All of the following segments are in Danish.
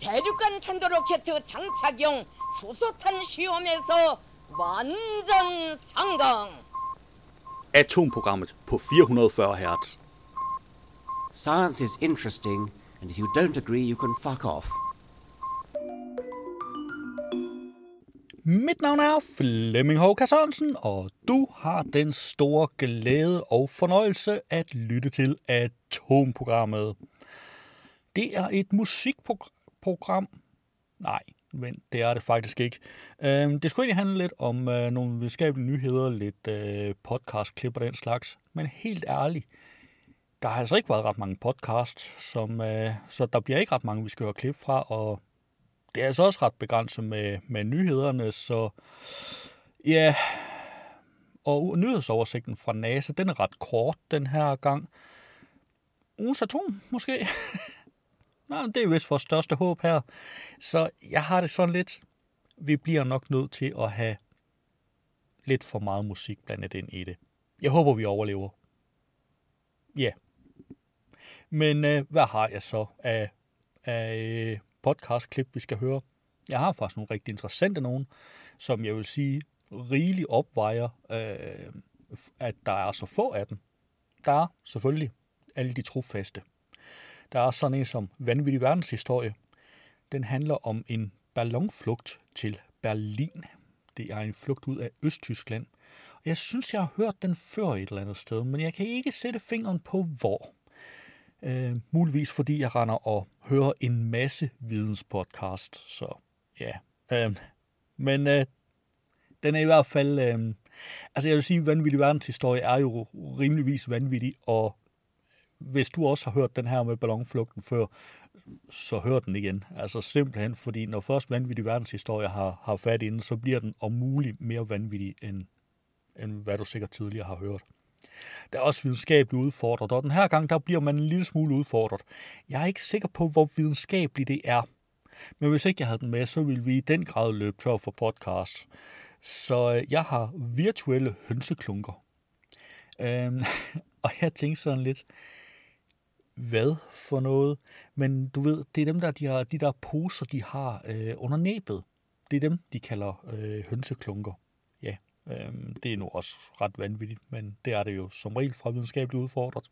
대륙간 탄도로켓 장착용 수소탄 시험에서 완전 성공. Atomprogrammet på 440 Hz. Science is interesting, and if you don't agree, you can fuck off. Mit navn er Flemming Håka Sørensen, og du har den store glæde og fornøjelse at lytte til Atomprogrammet. Det er et musikprogram. program. Nej, men det er det faktisk ikke. Øh, det skulle egentlig handle lidt om øh, nogle videnskabelige nyheder, lidt øh, podcastklip og den slags. Men helt ærligt, der har altså ikke været ret mange podcasts, som, øh, så der bliver ikke ret mange, vi skal høre klip fra, og det er altså også ret begrænset med, med nyhederne, så ja, og nyhedsoversigten fra NASA, den er ret kort den her gang. Ugens atom, måske? Nå, det er vist vores største håb her. Så jeg har det sådan lidt, vi bliver nok nødt til at have lidt for meget musik blandet ind i det. Jeg håber, vi overlever. Ja. Yeah. Men øh, hvad har jeg så af, af øh, podcastklip, vi skal høre? Jeg har faktisk nogle rigtig interessante nogen, som jeg vil sige rigeligt opvejer, øh, at der er så få af dem. Der er selvfølgelig alle de trofaste. Der er sådan en som Vanvittig Verdenshistorie. Den handler om en ballonflugt til Berlin. Det er en flugt ud af Østtyskland. Jeg synes, jeg har hørt den før et eller andet sted, men jeg kan ikke sætte fingeren på hvor. Øh, muligvis fordi jeg render og hører en masse videnspodcast. Så ja. Øh, men øh, den er i hvert fald... Øh, altså jeg vil sige, at vanvittig verdenshistorie er jo rimeligvis vanvittig, og hvis du også har hørt den her med ballonflugten før, så hør den igen. Altså simpelthen, fordi når først vanvittig verdenshistorie har, har fat inden, så bliver den om muligt mere vanvittig, end, end hvad du sikkert tidligere har hørt. Der er også videnskabeligt udfordret, og den her gang, der bliver man en lille smule udfordret. Jeg er ikke sikker på, hvor videnskabeligt det er. Men hvis ikke jeg havde den med, så ville vi i den grad løbe tør for podcast. Så øh, jeg har virtuelle hønseklunker. Øhm, og jeg tænkte sådan lidt, hvad for noget. Men du ved, det er dem der, de, har, de der poser, de har øh, under næbet. Det er dem, de kalder øh, hønseklunker. Ja, øh, det er nu også ret vanvittigt, men det er det jo som regel fra videnskabeligt udfordret.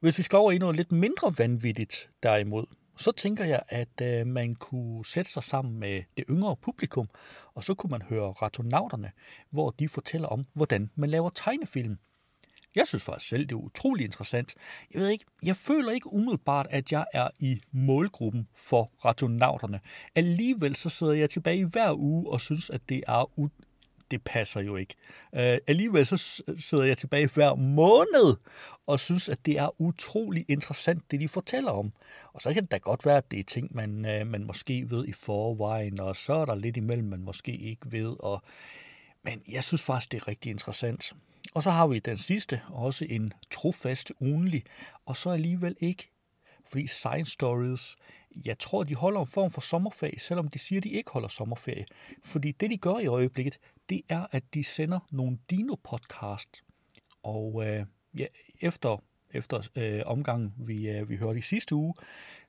Hvis vi skal over i noget lidt mindre vanvittigt derimod, så tænker jeg, at øh, man kunne sætte sig sammen med det yngre publikum, og så kunne man høre ratonauterne, hvor de fortæller om, hvordan man laver tegnefilm. Jeg synes faktisk selv, det er utrolig interessant. Jeg ved ikke, jeg føler ikke umiddelbart, at jeg er i målgruppen for ratonauterne. Alligevel så sidder jeg tilbage hver uge og synes, at det er u- det passer jo ikke. Uh, alligevel så sidder jeg tilbage hver måned og synes, at det er utrolig interessant, det de fortæller om. Og så kan det da godt være, at det er ting, man, uh, man måske ved i forvejen, og så er der lidt imellem, man måske ikke ved. Og... Men jeg synes faktisk, det er rigtig interessant. Og så har vi den sidste, også en trofast ugenlig, og så alligevel ikke. Fordi Science Stories, jeg tror, de holder en form for sommerferie, selvom de siger, de ikke holder sommerferie. Fordi det, de gør i øjeblikket, det er, at de sender nogle Dino-podcast. Og øh, ja, efter, efter øh, omgangen, vi, øh, vi hørte i sidste uge,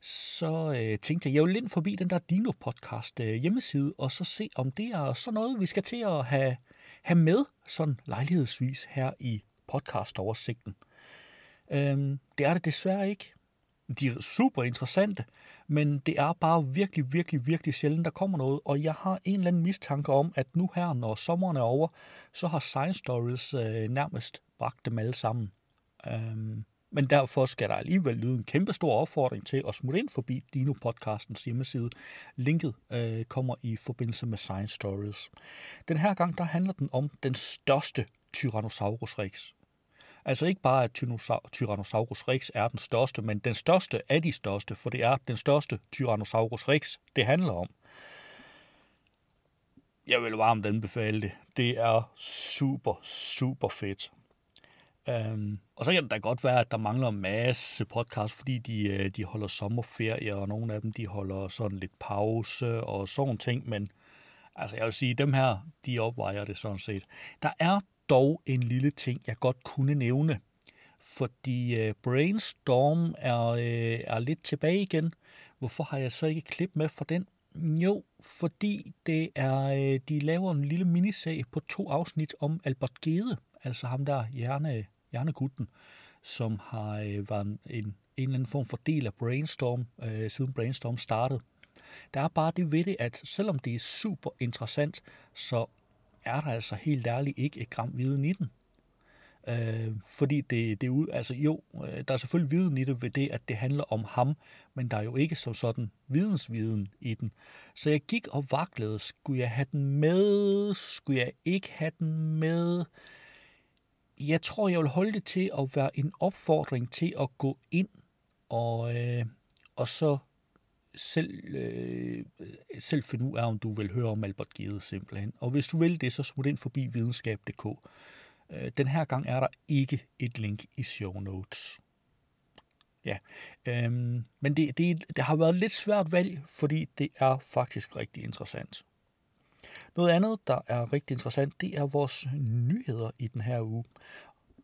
så øh, tænkte jeg, jeg vil ind forbi den der Dino-podcast øh, hjemmeside, og så se, om det er sådan noget, vi skal til at have, have med sådan lejlighedsvis her i podcastoversigten. Øhm, det er det desværre ikke. De er super interessante, men det er bare virkelig, virkelig, virkelig sjældent, der kommer noget, og jeg har en eller anden mistanke om, at nu her, når sommeren er over, så har Science Stories øh, nærmest bragt dem alle sammen. Øhm, men derfor skal der alligevel lyde en kæmpe stor opfordring til at smutte ind forbi Dino-podcastens hjemmeside. Linket øh, kommer i forbindelse med Science Stories. Den her gang der handler den om den største Tyrannosaurus rex. Altså ikke bare, at Tyrannosaurus rex er den største, men den største af de største, for det er den største Tyrannosaurus rex, det handler om. Jeg vil varmt anbefale det. Det er super, super fedt. Um, og så kan det da godt være, at der mangler en masse podcast, fordi de, øh, de holder sommerferie, og nogle af dem de holder sådan lidt pause og sådan ting, men altså jeg vil sige, dem her, de opvejer det sådan set. Der er dog en lille ting, jeg godt kunne nævne. fordi uh, Brainstorm er, uh, er lidt tilbage igen. Hvorfor har jeg så ikke klip med for den? Jo, fordi det er, uh, de laver en lille miniserie på to afsnit om Albert Gede, altså ham der hjerne, hjernegutten, som har øh, været en, en, en eller anden form for del af Brainstorm, øh, siden Brainstorm startede. Der er bare det ved det, at selvom det er super interessant, så er der altså helt ærligt ikke et gram viden i den. Øh, fordi det, det er ud, altså jo, øh, der er selvfølgelig viden i det ved det, at det handler om ham, men der er jo ikke som sådan vidensviden i den. Så jeg gik og vaklede, skulle jeg have den med, skulle jeg ikke have den med? Jeg tror, jeg vil holde det til at være en opfordring til at gå ind og, øh, og så selv, øh, selv finde ud af, om du vil høre om Albert Gede simpelthen. Og hvis du vil det, så smut ind forbi videnskab.dk. Øh, den her gang er der ikke et link i show notes. Ja, øhm, men det, det, det har været lidt svært valg, fordi det er faktisk rigtig interessant. Noget andet, der er rigtig interessant, det er vores nyheder i den her uge.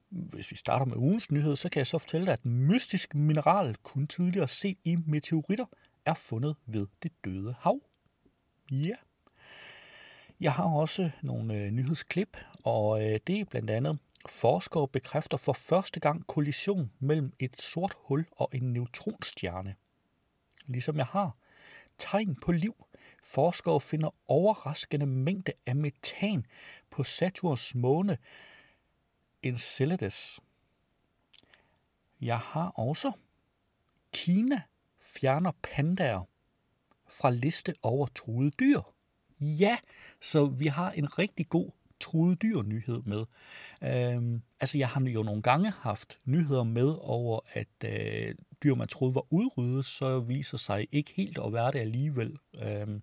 Hvis vi starter med ugens nyhed, så kan jeg så fortælle dig, at mystisk mineral, kun tidligere set i meteoritter, er fundet ved det døde hav. Ja. Jeg har også nogle øh, nyhedsklip, og øh, det er blandt andet, forskere bekræfter for første gang kollision mellem et sort hul og en neutronstjerne. Ligesom jeg har. Tegn på liv. Forskere finder overraskende mængde af metan på Saturns måne Enceladus. Jeg har også Kina fjerner pandaer fra liste over truede dyr. Ja, så vi har en rigtig god truede dyr nyhed med. Øhm, altså, jeg har jo nogle gange haft nyheder med over, at øh, dyr, man troede var udryddet, så viser sig ikke helt at være det alligevel. Øhm,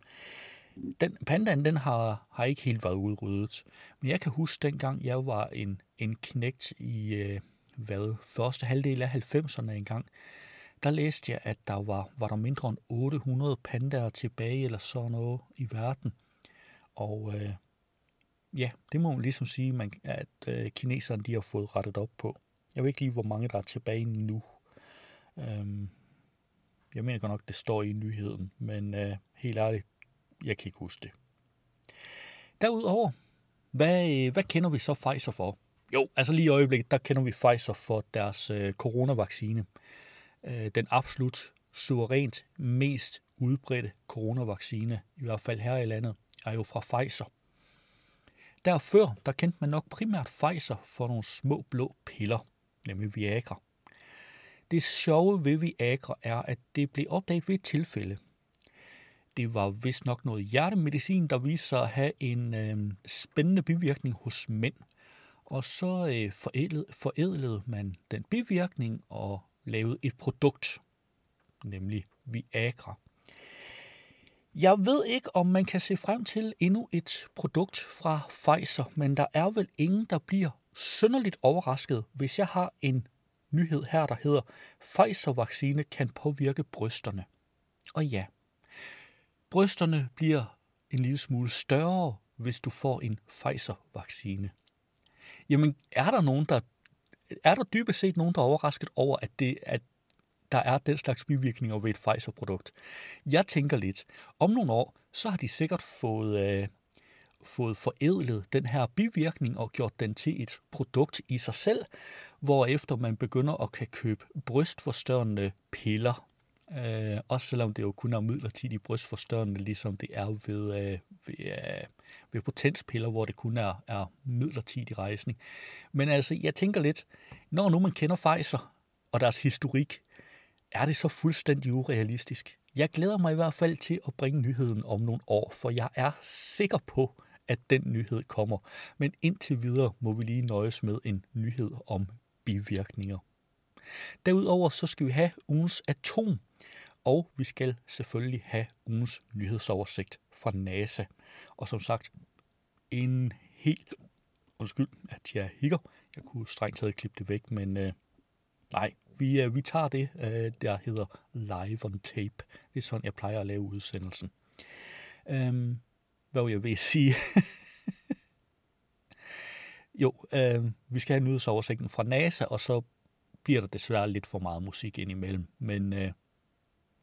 den, pandaen, den har, har ikke helt været udryddet. Men jeg kan huske, dengang jeg var en, en knægt i, øh, hvad, første halvdel af 90'erne engang, der læste jeg, at der var, var der mindre end 800 pandaer tilbage eller sådan noget i verden. Og øh, ja, det må man ligesom sige, man, at øh, kineserne de har fået rettet op på. Jeg ved ikke lige, hvor mange der er tilbage nu. Øhm, jeg mener godt nok, det står i nyheden, men øh, helt ærligt, jeg kan ikke huske det. Derudover, hvad, øh, hvad kender vi så Pfizer for? Jo, altså lige i øjeblikket, der kender vi Pfizer for deres øh, coronavaccine. Øh, den absolut suverænt mest udbredte coronavaccine, i hvert fald her i landet, er jo fra Pfizer. Derfor der kendte man nok primært Pfizer for nogle små blå piller, nemlig Viagra. Det sjove ved Viagra er, at det blev opdaget ved et tilfælde. Det var vist nok noget hjertemedicin, der viste sig at have en øh, spændende bivirkning hos mænd. Og så øh, forædlede, forædlede man den bivirkning og lavede et produkt, nemlig Viagra. Jeg ved ikke, om man kan se frem til endnu et produkt fra Pfizer, men der er vel ingen, der bliver synderligt overrasket, hvis jeg har en nyhed her, der hedder Pfizer-vaccine kan påvirke brysterne. Og ja, brysterne bliver en lille smule større, hvis du får en Pfizer-vaccine. Jamen, er der nogen, der er der dybest set nogen, der er overrasket over, at, det, at der er den slags bivirkninger ved et Pfizer-produkt? Jeg tænker lidt, om nogle år, så har de sikkert fået, øh, fået forædlet den her bivirkning og gjort den til et produkt i sig selv, hvorefter man begynder at kan købe brystforstørrende piller. Øh, også selvom det jo kun er midlertidigt brystforstørrende, ligesom det er ved, øh, ved, øh, ved potenspiller, hvor det kun er, er midlertidig rejsning. Men altså, jeg tænker lidt, når nu man kender Pfizer og deres historik, er det så fuldstændig urealistisk? Jeg glæder mig i hvert fald til at bringe nyheden om nogle år, for jeg er sikker på, at den nyhed kommer. Men indtil videre må vi lige nøjes med en nyhed om bivirkninger. Derudover så skal vi have ugens atom, og vi skal selvfølgelig have ugens nyhedsoversigt fra NASA. Og som sagt, en helt... Undskyld, at jeg hikker. Jeg kunne strengt taget klippe det væk, men øh, nej, vi, øh, vi tager det, øh, der hedder live on tape. Det er sådan, jeg plejer at lave udsendelsen. Øhm, hvad vil jeg ved sige? jo, øh, vi skal have nyhedsoversigten fra NASA, og så bliver der desværre lidt for meget musik indimellem. Men øh,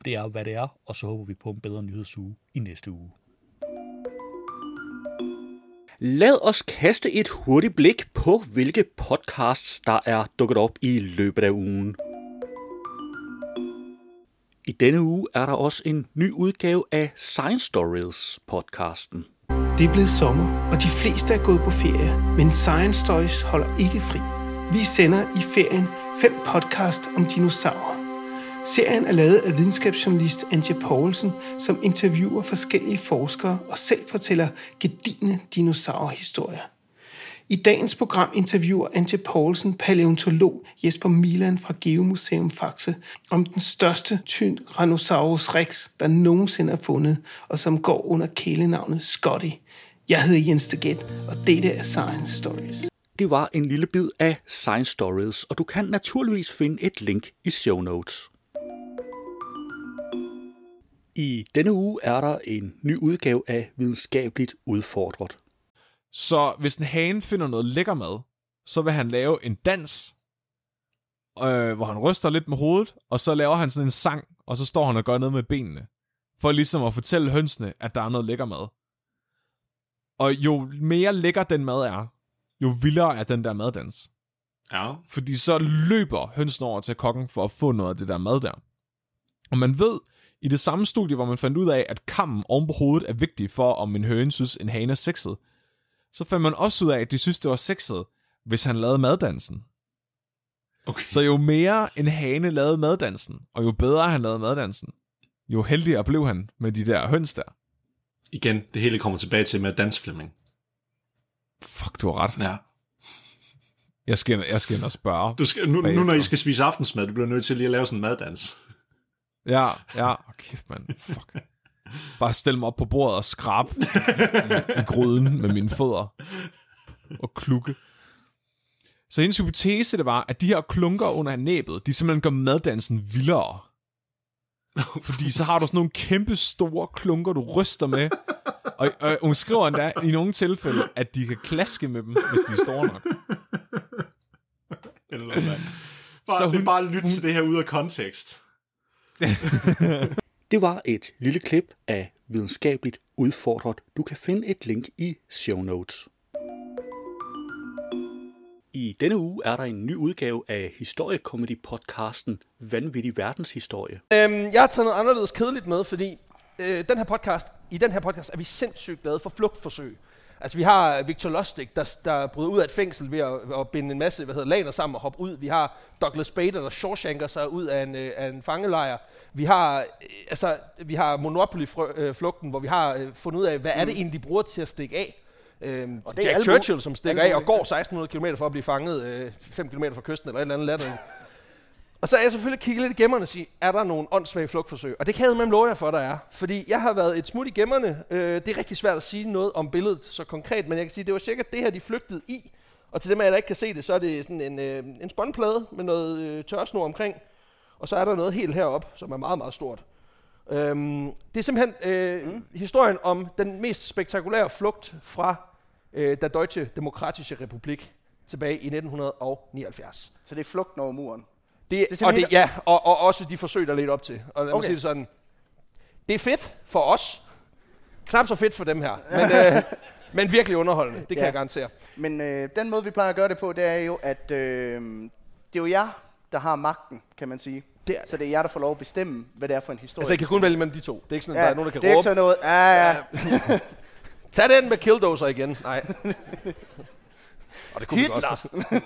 det er, hvad det er, og så håber vi på en bedre nyhedsuge i næste uge. Lad os kaste et hurtigt blik på, hvilke podcasts, der er dukket op i løbet af ugen. I denne uge er der også en ny udgave af Science Stories podcasten. Det er blevet sommer, og de fleste er gået på ferie, men Science Stories holder ikke fri. Vi sender i ferien fem podcast om dinosaurer. Serien er lavet af videnskabsjournalist Antje Poulsen, som interviewer forskellige forskere og selv fortæller gedigne dinosaurhistorier. I dagens program interviewer Antje Poulsen paleontolog Jesper Milan fra Geomuseum Faxe om den største Tyrannosaurus rex, der nogensinde er fundet, og som går under kælenavnet Scotty. Jeg hedder Jens Deget, og dette er Science Stories. Det var en lille bid af Science Stories, og du kan naturligvis finde et link i show notes. I denne uge er der en ny udgave af Videnskabeligt Udfordret. Så hvis en hane finder noget lækker mad, så vil han lave en dans, øh, hvor han ryster lidt med hovedet, og så laver han sådan en sang, og så står han og gør noget med benene, for ligesom at fortælle hønsene, at der er noget lækker mad. Og jo mere lækker den mad er, jo vildere er den der maddans. Ja. Fordi så løber hønsen over til kokken for at få noget af det der mad der. Og man ved, i det samme studie, hvor man fandt ud af, at kammen oven på hovedet er vigtig for, om en høne synes, en hane er sexet, så fandt man også ud af, at de synes, det var sexet, hvis han lavede maddansen. Okay. Så jo mere en hane lavede maddansen, og jo bedre han lavede maddansen, jo heldigere blev han med de der høns der. Igen, det hele kommer tilbage til med dansflemming. Fuck, du har ret. Ja. Jeg skal, ind- jeg skal ind og spørge. Du skal, nu, nu, når I skal spise aftensmad, du bliver nødt til lige at lave sådan en maddans. Ja, ja. Oh, kæft, mand. Fuck. Bare stille mig op på bordet og skrab i, i gryden med mine fødder. Og klukke. Så hendes hypotese, det var, at de her klunker under næbet, de simpelthen gør maddansen vildere. Fordi så har du sådan nogle kæmpe store klunker, du ryster med. Og, og hun skriver endda i nogle tilfælde, at de kan klaske med dem, hvis de er store nok. Eller. Bare, Så hun, det er hun- bare at lytte til det her ud af kontekst. Det var et lille klip af Videnskabeligt Udfordret. Du kan finde et link i show notes. I denne uge er der en ny udgave af historiekomedy-podcasten Vanvittig Verdenshistorie. Øhm, jeg har taget noget anderledes kedeligt med, fordi øh, den her podcast, i den her podcast er vi sindssygt glade for flugtforsøg. Altså vi har Victor Lustig, der, der bryder ud af et fængsel ved at, at binde en masse hvad hedder, laner sammen og hoppe ud. Vi har Douglas Bader, der shawshanker sig ud af en, øh, af en fangelejr. Vi har, øh, altså, vi har Monopoly-flugten, hvor vi har øh, fundet ud af, hvad er det egentlig, de bruger til at stikke af. Øhm, Og det er Jack alle Churchill, som stikker af og går 1600 km for at blive fanget øh, 5 km fra kysten eller et eller andet latterligt. Og så er jeg selvfølgelig kigget lidt i gemmerne og sige, er der nogle åndssvage flugtforsøg? Og det kan jeg med love jer for, der er. Fordi jeg har været et smut i gemmerne. Øh, det er rigtig svært at sige noget om billedet så konkret, men jeg kan sige, det var cirka det her, de flygtede i. Og til dem af jer, der ikke kan se det, så er det sådan en, øh, en spåndplade med noget øh, tørsnor omkring. Og så er der noget helt herop, som er meget, meget stort. Øhm, det er simpelthen øh, mm. historien om den mest spektakulære flugt fra øh, der Deutsche Demokratische Republik tilbage i 1979. Så det er flugten over muren. Det, det og det, ja, og, og også de forsøg, der ledte op til. Og lad mig Okay. sige det sådan. Det er fedt for os. Knap så fedt for dem her. Men, øh, men virkelig underholdende. Det kan Ja. jeg garantere. Men øh, den måde, vi plejer at gøre det på, det er jo, at øh, det er jo jer, der har magten, kan man sige. Det er, Så det er jer, der får lov at bestemme, hvad det er for en historie. altså, jeg kan kun vælge mellem de to. Det er ikke sådan, at der er nogen, der kan det er ikke råbe. sådan noget. Ja, ja. Tag den med Killdozer igen. Nej. og det kunne Hitler. godt.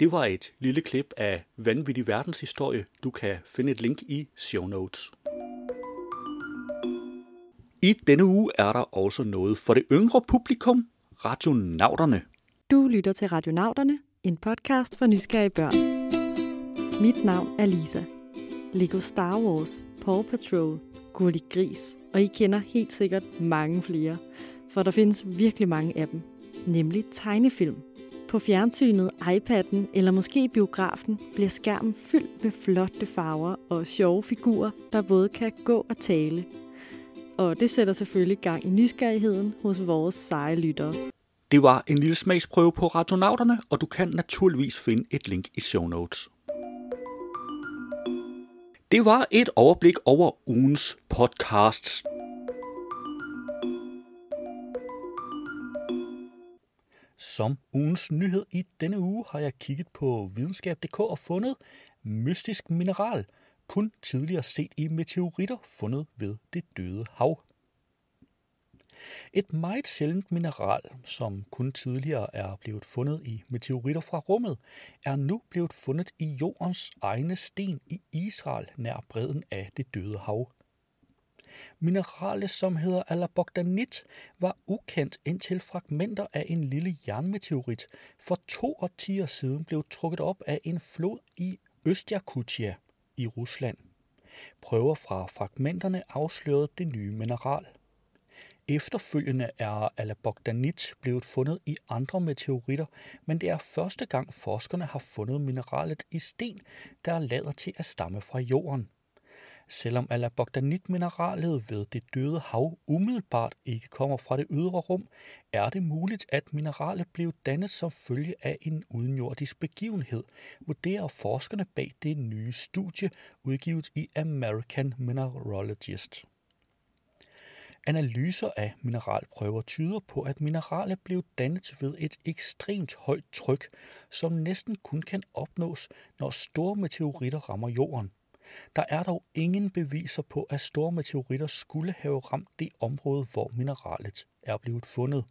Det var et lille klip af Vanvittig Verdenshistorie. Du kan finde et link i show notes. I denne uge er der også noget for det yngre publikum, Radionauterne. Du lytter til Radionauterne, en podcast for nysgerrige børn. Mit navn er Lisa. Lego Star Wars, Paw Patrol, Gurli Gris, og I kender helt sikkert mange flere, for der findes virkelig mange af dem, nemlig tegnefilm. På fjernsynet, iPad'en eller måske biografen bliver skærmen fyldt med flotte farver og sjove figurer, der både kan gå og tale. Og det sætter selvfølgelig gang i nysgerrigheden hos vores seje lyttere. Det var en lille smagsprøve på Radionauterne, og du kan naturligvis finde et link i show notes. Det var et overblik over ugens podcasts. Som ugens nyhed i denne uge har jeg kigget på videnskab.dk og fundet mystisk mineral, kun tidligere set i meteoritter fundet ved det døde hav. Et meget sjældent mineral, som kun tidligere er blevet fundet i meteoritter fra rummet, er nu blevet fundet i jordens egne sten i Israel nær bredden af det døde hav. Mineralet, som hedder alabogdanit, var ukendt indtil fragmenter af en lille jernmeteorit for to årtier siden blev trukket op af en flod i Østjakutia i Rusland. Prøver fra fragmenterne afslørede det nye mineral. Efterfølgende er alabogdanit blevet fundet i andre meteoritter, men det er første gang forskerne har fundet mineralet i sten, der lader til at stamme fra jorden. Selvom alabogdanit-mineralet ved det døde hav umiddelbart ikke kommer fra det ydre rum, er det muligt, at mineralet blev dannet som følge af en udenjordisk begivenhed, vurderer forskerne bag det nye studie udgivet i American Mineralogist. Analyser af mineralprøver tyder på, at mineralet blev dannet ved et ekstremt højt tryk, som næsten kun kan opnås, når store meteoritter rammer jorden. Der er dog ingen beviser på, at store meteoritter skulle have ramt det område, hvor mineralet er blevet fundet.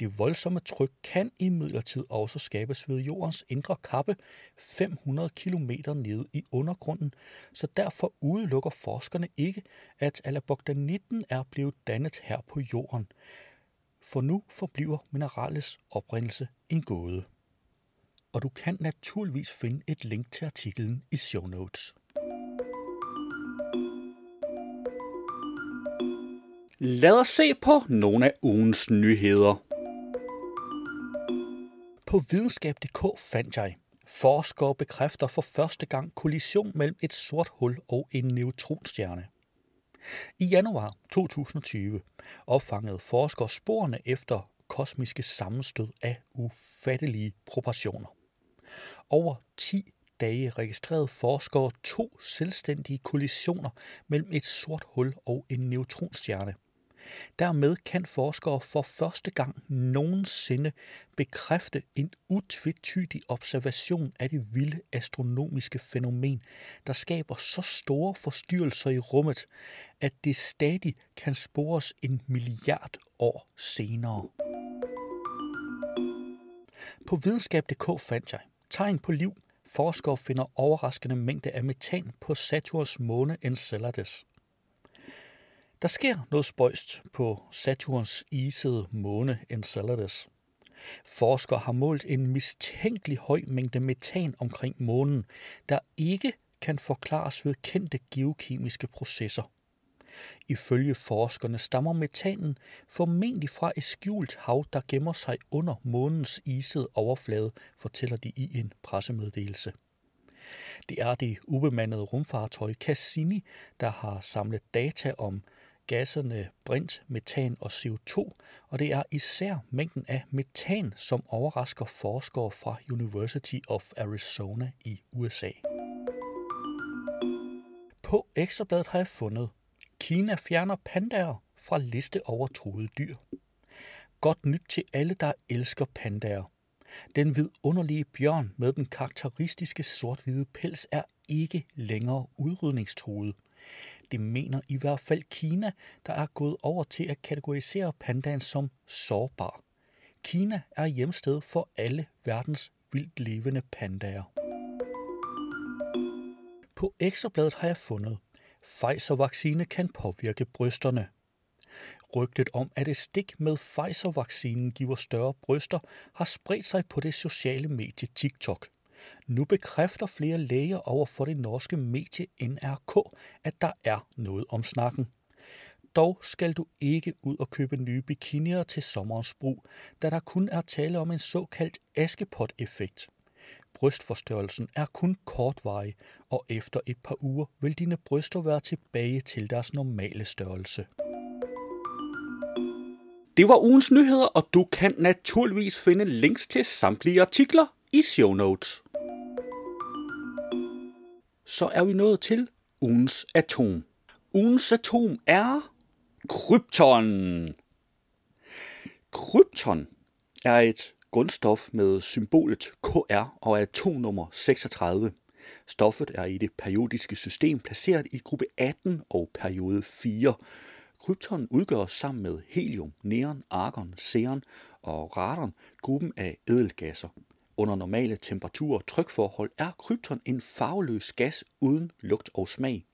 Det voldsomme tryk kan imidlertid også skabes ved jordens indre kappe 500 km nede i undergrunden, så derfor udelukker forskerne ikke, at alabogdanitten er blevet dannet her på jorden. For nu forbliver mineralets oprindelse en gåde. Og du kan naturligvis finde et link til artiklen i show notes. Lad os se på nogle af ugens nyheder. På videnskab.dk fandt jeg, forskere bekræfter for første gang kollision mellem et sort hul og en neutronstjerne. I januar 2020 opfangede forskere sporene efter kosmiske sammenstød af ufattelige proportioner. Over 10 dage registrerede forskere to selvstændige kollisioner mellem et sort hul og en neutronstjerne. Dermed kan forskere for første gang nogensinde bekræfte en utvetydig observation af det vilde astronomiske fænomen, der skaber så store forstyrrelser i rummet, at det stadig kan spores en milliard år senere. På videnskab.dk fandt jeg tegn på liv. Forskere finder overraskende mængde af metan på Saturns måne Enceladus. Der sker noget spøjst på Saturns isede måne Enceladus. Forskere har målt en mistænkelig høj mængde metan omkring månen, der ikke kan forklares ved kendte geokemiske processer. Ifølge forskerne stammer metanen formentlig fra et skjult hav, der gemmer sig under månens isede overflade, fortæller de i en pressemeddelelse. Det er det ubemandede rumfartøj Cassini, der har samlet data om gasserne brint, metan og CO2, og det er især mængden af metan, som overrasker forskere fra University of Arizona i USA. På ekstrabladet har jeg fundet, Kina fjerner pandaer fra liste over truede dyr. Godt nyt til alle, der elsker pandaer. Den vidunderlige bjørn med den karakteristiske sort-hvide pels er ikke længere udrydningstruet. Det mener i hvert fald Kina, der er gået over til at kategorisere pandaen som sårbar. Kina er hjemsted for alle verdens vildt levende pandaer. På ekstrabladet har jeg fundet, Pfizer-vaccine kan påvirke brysterne. Rygtet om, at et stik med Pfizer-vaccinen giver større bryster, har spredt sig på det sociale medie TikTok. Nu bekræfter flere læger over for det norske medie NRK, at der er noget om snakken. Dog skal du ikke ud og købe nye bikinier til sommerens brug, da der kun er tale om en såkaldt askepot-effekt. Brystforstørrelsen er kun kortvarig, og efter et par uger vil dine bryster være tilbage til deres normale størrelse. Det var ugens nyheder, og du kan naturligvis finde links til samtlige artikler i show notes. Så er vi nået til ugens atom. Ugens atom er krypton. Krypton er et grundstof med symbolet Kr og atomnummer 36. Stoffet er i det periodiske system placeret i gruppe 18 og periode 4. Krypton udgør sammen med helium, neon, argon, xenon og radon gruppen af ædelgasser. Under normale temperatur- og trykforhold er krypton en farveløs gas uden lugt og smag.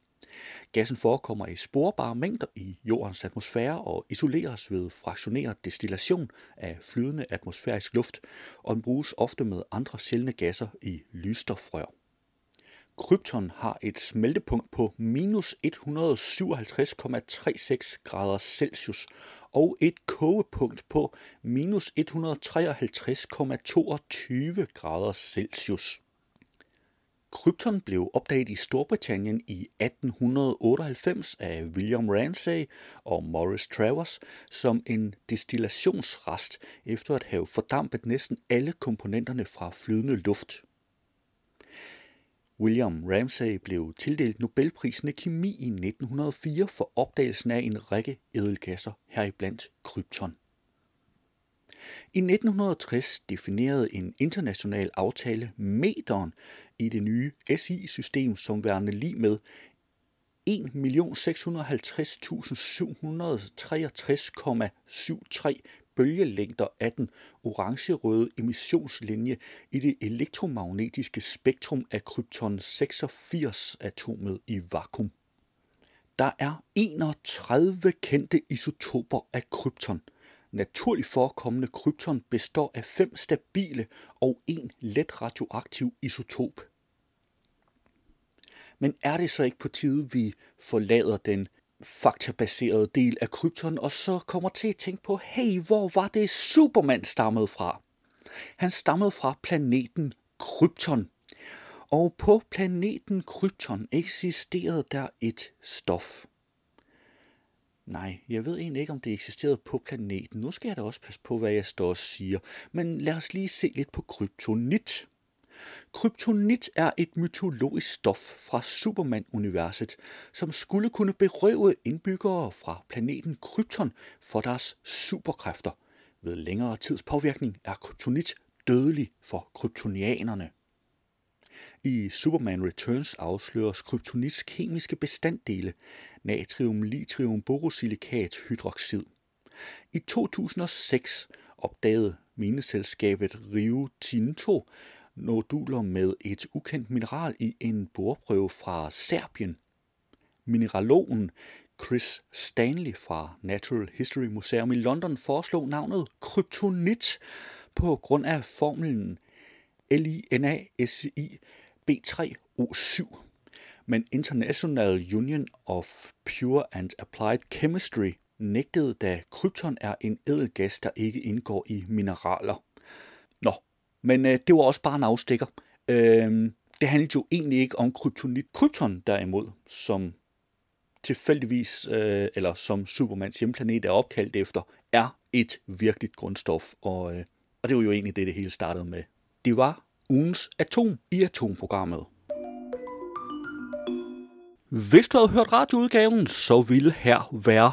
Gassen forekommer i sporbare mængder i jordens atmosfære og isoleres ved fraktioneret destillation af flydende atmosfærisk luft, og den bruges ofte med andre sjældne gasser i lysstofrør. Krypton har et smeltepunkt på minus 157,36 grader Celsius og et kogepunkt på minus 153,22 grader Celsius. Krypton blev opdaget i Storbritannien i 1898 af William Ramsay og Morris Travers som en destillationsrest efter at have fordampet næsten alle komponenterne fra flydende luft. William Ramsay blev tildelt Nobelprisen i kemi i 1904 for opdagelsen af en række ædelgasser, heriblandt krypton. I 1960 definerede en international aftale meteren i det nye SI-system som værende lige med 1.650.763,73 bølgelængder af den orange-røde emissionslinje i det elektromagnetiske spektrum af krypton 86-atomet i vakuum. Der er 31 kendte isotoper af krypton. Naturligt forekommende krypton består af fem stabile og en let radioaktiv isotop. Men er det så ikke på tide, vi forlader den faktabaserede del af krypton, og så kommer til at tænke på, hey, hvor var det Superman stammede fra? Han stammede fra planeten Krypton. Og på planeten Krypton eksisterede der et stof. Nej, jeg ved egentlig ikke, om det eksisterede på planeten. Nu skal jeg da også passe på, hvad jeg står og siger. Men lad os lige se lidt på kryptonit. Kryptonit er et mytologisk stof fra Superman-universet, som skulle kunne berøve indbyggere fra planeten Krypton for deres superkræfter. Ved længere tids påvirkning er kryptonit dødelig for kryptonianerne. I Superman Returns afsløres kryptonits kemiske bestanddele, natrium, litrium, borosilikat, hydroxid. I 2006 opdagede mineselskabet Rio Tinto noduler med et ukendt mineral i en borprøve fra Serbien. Mineralogen Chris Stanley fra Natural History Museum i London foreslog navnet kryptonit på grund af formlen LINASI B3O7. Men International Union of Pure and Applied Chemistry nægtede, da krypton er en ædelgas, der ikke indgår i mineraler. Men øh, det var også bare en afstikker. Øh, det handlede jo egentlig ikke om kryptonit. Krypton derimod, som tilfældigvis, øh, eller som Supermans hjemplanet er opkaldt efter, er et virkeligt grundstof. Og, øh, og det var jo egentlig det, det hele startede med. Det var ugens atom i atomprogrammet. Hvis du havde hørt radioudgaven, så ville her være